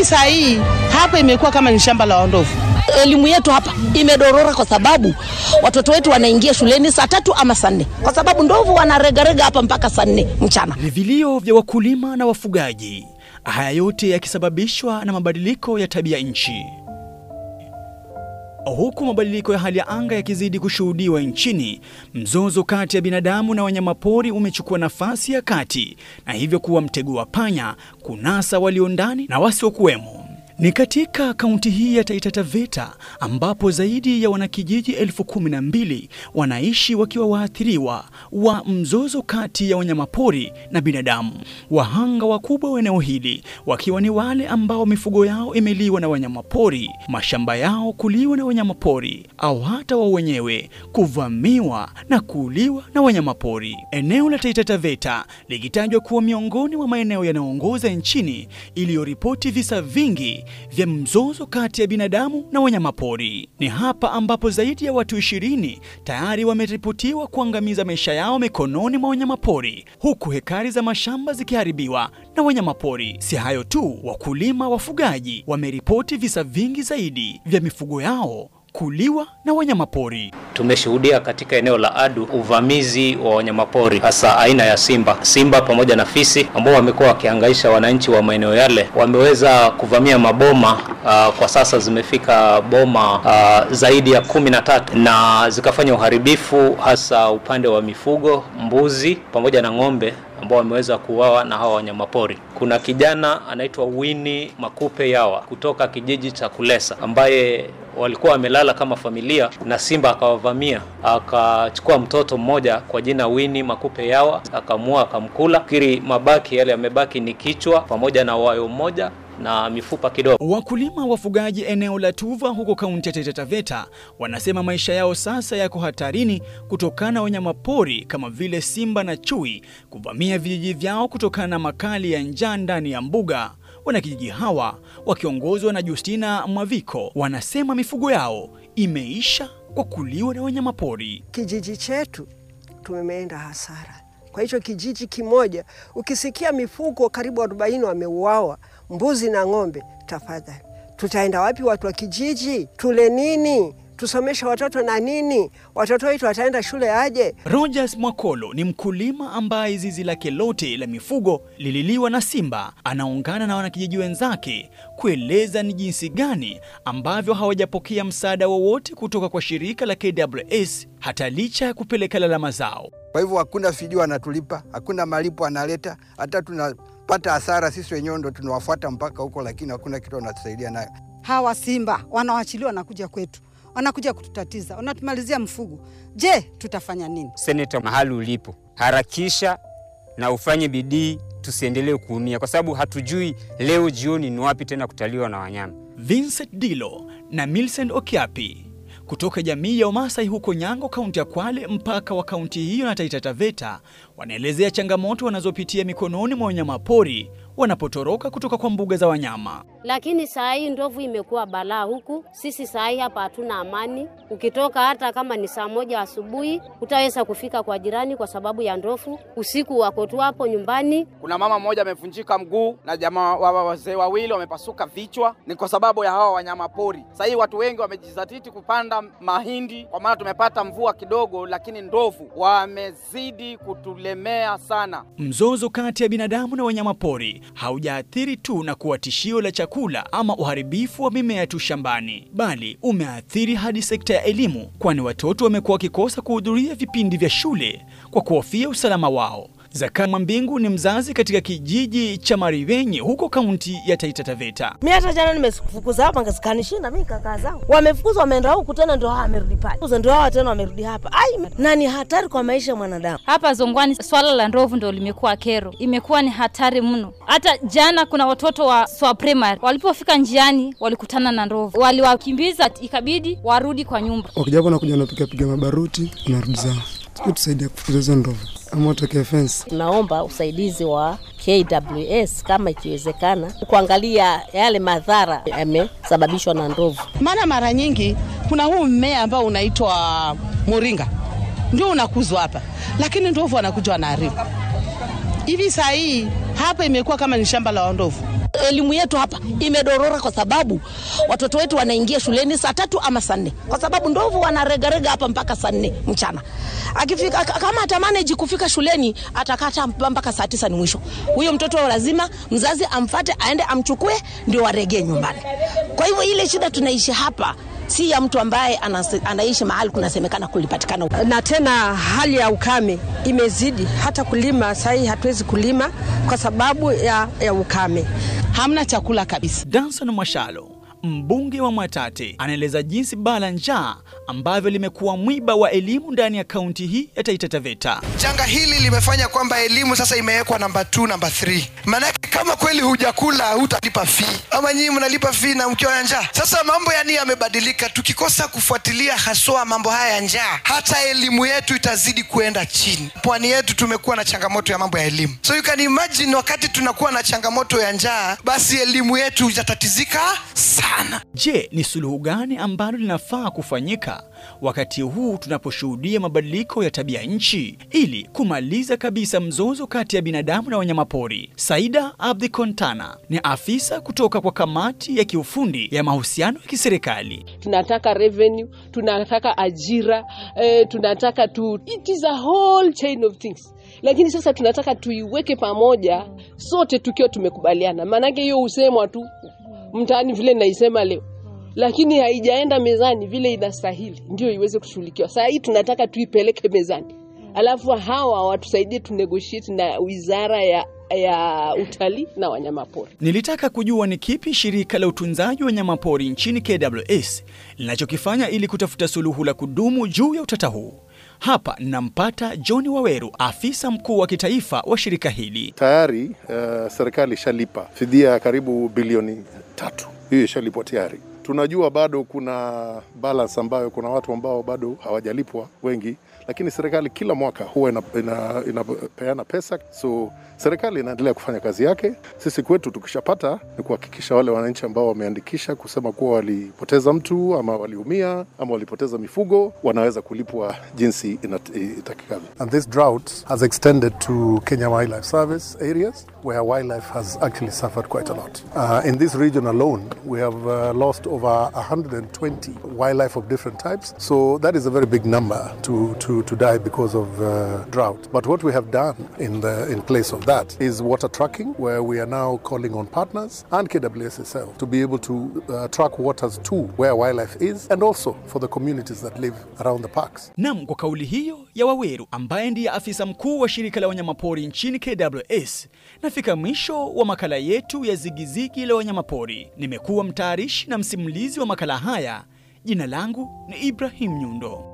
Hivi saa hii hapa imekuwa kama ni shamba la wandovu Elimu yetu hapa imedorora kwa sababu watoto wetu wanaingia shuleni saa tatu ama saa nne kwa sababu ndovu wanaregarega hapa mpaka saa nne mchana. Ni vilio vya wakulima na wafugaji, haya yote yakisababishwa na mabadiliko ya tabia nchi. Huku mabadiliko ya hali ya anga yakizidi kushuhudiwa nchini, mzozo kati ya binadamu na wanyamapori umechukua nafasi ya kati na hivyo kuwa mtego wa panya kunasa walio ndani na wasiokuwemo. Ni katika kaunti hii ya Taita Taveta ambapo zaidi ya wanakijiji elfu kumi na mbili wanaishi wakiwa waathiriwa wa mzozo kati ya wanyamapori na binadamu. Wahanga wakubwa wa eneo hili wakiwa ni wale ambao mifugo yao imeliwa na wanyamapori, mashamba yao kuliwa na wanyamapori, au hata wao wenyewe kuvamiwa na kuuliwa na wanyamapori. Eneo la Taita Taveta likitajwa kuwa miongoni mwa maeneo yanayoongoza nchini iliyoripoti visa vingi vya mzozo kati ya binadamu na wanyamapori. Ni hapa ambapo zaidi ya watu ishirini tayari wameripotiwa kuangamiza maisha yao mikononi mwa wanyamapori, huku hekari za mashamba zikiharibiwa na wanyamapori. Si hayo tu, wakulima wafugaji wameripoti visa vingi zaidi vya mifugo yao kuliwa na wanyamapori. Tumeshuhudia katika eneo la Adu uvamizi wa wanyamapori hasa aina ya simba, simba pamoja na fisi ambao wamekuwa wakihangaisha wananchi wa maeneo yale. Wameweza kuvamia maboma uh, kwa sasa zimefika boma uh, zaidi ya kumi na tatu na zikafanya uharibifu hasa upande wa mifugo, mbuzi pamoja na ng'ombe ambao wameweza kuuawa na hawa wanyamapori. Kuna kijana anaitwa Winnie Makupe Yawa kutoka kijiji cha Kulesa ambaye walikuwa wamelala kama familia na simba akawavamia, akachukua mtoto mmoja kwa jina Wini Makupe Yawa, akamua akamkula. Kiri mabaki yale yamebaki ni kichwa pamoja na wayo mmoja na mifupa kidogo. Wakulima wafugaji eneo la Tuva huko kaunti ya Taita Taveta wanasema maisha yao sasa yako hatarini kutokana na wanyamapori kama vile simba na chui kuvamia vijiji vyao kutokana na makali ya njaa ndani ya mbuga. Wanakijiji hawa wakiongozwa na Justina Mwaviko wanasema mifugo yao imeisha kwa kuliwa na wanyamapori. Kijiji chetu tumeenda hasara. Kwa hicho kijiji kimoja, ukisikia mifugo karibu 40 wameuawa, mbuzi na ng'ombe, tafadhali, tutaenda wapi? Watu wa kijiji tule nini? Tusomeshe watoto na nini? Watoto wetu wataenda shule aje? Rogers Mwakolo ni mkulima ambaye zizi lake lote la mifugo lililiwa na simba. Anaungana na wanakijiji wenzake kueleza ni jinsi gani ambavyo hawajapokea msaada wowote kutoka kwa shirika la KWS hata licha ya kupeleka lalama zao. Kwa hivyo hakuna fidia anatulipa, hakuna malipo analeta, hata tunapata hasara sisi wenyewe ndo tunawafuata mpaka huko, lakini hakuna kitu wanatusaidia nayo. Hawa simba wanawachiliwa, kuja kwetu, wanakuja kututatiza, wanatumalizia mfugo. Je, tutafanya nini? Seneta, mahali ulipo, harakisha na ufanye bidii, tusiendelee kuumia, kwa sababu hatujui leo jioni ni wapi tena kutaliwa na wanyama. Vincent Dilo na Millicent Okiapi kutoka jamii ya Wamasai huko Nyango, kaunti ya Kwale, mpaka wa kaunti hiyo na Taita Taveta, wanaelezea changamoto wanazopitia mikononi mwa wanyamapori wanapotoroka kutoka kwa mbuga za wanyama. Lakini saa hii ndovu imekuwa balaa huku. Sisi saa hii hapa hatuna amani. Ukitoka hata kama ni saa moja asubuhi, utaweza kufika kwa jirani kwa sababu ya ndovu. Usiku wako tu hapo nyumbani. Kuna mama mmoja amevunjika mguu na jamaa wa wazee wawili wamepasuka vichwa, ni kwa sababu ya hawa wanyama pori. Saa hii watu wengi wamejizatiti kupanda mahindi, kwa maana tumepata mvua kidogo, lakini ndovu wamezidi kutulemea sana. Mzozo kati ya binadamu na haujaathiri tu na kuwa tishio la chakula ama uharibifu wa mimea tu shambani, bali umeathiri hadi sekta ya elimu, kwani watoto wamekuwa wakikosa kuhudhuria vipindi vya shule kwa kuhofia usalama wao. Zaka Mwambingu ni mzazi katika kijiji cha Mariwenye huko kaunti ya Taita Taveta. Mimi hata jana nimefukuza hapa ngasikanishinda mimi kaka zangu. Wamefukuzwa wameenda huku tena ndio hawa wamerudi pale. Ndio hawa tena wamerudi hapa. Ai, na ni hatari kwa maisha ya mwanadamu. Hapa Zongwani swala la ndovu ndio limekuwa kero. Imekuwa ni hatari mno. Hata jana kuna watoto wa swa primary walipofika njiani walikutana na ndovu. Waliwakimbiza ikabidi warudi kwa nyumba. Wakija hapo nakuja na piga mabaruti narudi zao. Tusaidia kufukuza hizo ndovu ama watokee fence. Tunaomba usaidizi wa KWS kama ikiwezekana, kuangalia yale madhara yamesababishwa na ndovu. Maana mara nyingi kuna huu mmea ambao unaitwa moringa ndio unakuzwa hapa, lakini ndovu wanakuja wanaharibu. Hivi saa hii hapa imekuwa kama ni shamba la ndovu. Elimu yetu hapa imedorora kwa sababu watoto wetu wanaingia shuleni saa tatu ama saa nne, kwa sababu ndovu wanaregarega hapa mpaka saa nne mchana. Akifika kama atamanage kufika shuleni atakata mpaka saa tisa ni mwisho. Huyo mtoto lazima mzazi amfate aende amchukue ndio waregee nyumbani. Kwa hivyo ile shida tunaishi hapa si ya mtu ambaye anaishi mahali kunasemekana kulipatikana na tena hali ya ukame imezidi, hata kulima sahii hatuwezi kulima kwa sababu ya, ya ukame. Hamna chakula kabisa. Danson Mwashalo mbunge wa Mwatate anaeleza jinsi baa la njaa ambavyo limekuwa mwiba wa elimu ndani ya kaunti hii ya Taita Taveta. Janga hili limefanya kwamba elimu sasa imewekwa namba 2 namba 3. Maanake kama kweli hujakula hutalipa fee, ama nyinyi mnalipa fee na mkiwa na njaa. Sasa mambo yani yamebadilika, tukikosa kufuatilia haswa mambo haya ya njaa, hata elimu yetu itazidi kuenda chini. Pwani yetu tumekuwa na changamoto ya mambo ya elimu, so you can imagine wakati tunakuwa na changamoto ya njaa, basi elimu yetu itatatizika sana. Je, ni suluhu gani ambalo linafaa kufanyika wakati huu tunaposhuhudia mabadiliko ya tabia nchi ili kumaliza kabisa mzozo kati ya binadamu na wanyamapori? Saida Abdi Kontana ni afisa kutoka kwa kamati ya kiufundi ya mahusiano ya kiserikali. tunataka revenue, tunataka ajira eh, tunataka tu, it is a whole chain of things lakini sasa tunataka tuiweke pamoja sote tukiwa tumekubaliana, maanake hiyo husemwa tu mtaani vile naisema leo, lakini haijaenda mezani vile inastahili ndio iweze kushughulikiwa. Saa hii tunataka tuipeleke mezani, alafu hawa watusaidie tunegotiate na wizara ya ya utalii na wanyamapori. Nilitaka kujua ni kipi shirika la utunzaji wa wanyamapori nchini KWS linachokifanya ili kutafuta suluhu la kudumu juu ya utata huu. Hapa nampata John Waweru, afisa mkuu wa kitaifa wa shirika hili. Tayari uh, serikali ishalipa fidia ya karibu bilioni tatu, hiyo ishalipwa tayari. Tunajua bado kuna balance ambayo kuna watu ambao bado hawajalipwa wengi, lakini serikali kila mwaka huwa inapeana ina, ina pesa, so serikali inaendelea kufanya kazi yake. Sisi kwetu tukishapata ni kuhakikisha wale wananchi ambao wameandikisha kusema kuwa walipoteza mtu ama waliumia ama walipoteza mifugo wanaweza kulipwa jinsi itakikavyo. And this drought has extended to Kenya Wildlife Service areas where wildlife has actually suffered quite a lot. Uh, in this region alone, we have uh, lost over 120 wildlife of different types. So that is a very big number to, to, to die because of uh, drought. But what we have done in, the, in place of that is water tracking, where we are now calling on partners and KWS itself to be able to uh, track waters to where wildlife is and also for the communities that live around the parks. Nam, kwa kauli hiyo ya Waweru ambaye ndiye afisa mkuu wa shirika la wanyamapori nchini KWS, nafika mwisho wa makala yetu ya Zigizigi la Wanyamapori. Nimekuwa mtayarishi na msimulizi wa makala haya. Jina langu ni Ibrahim Nyundo.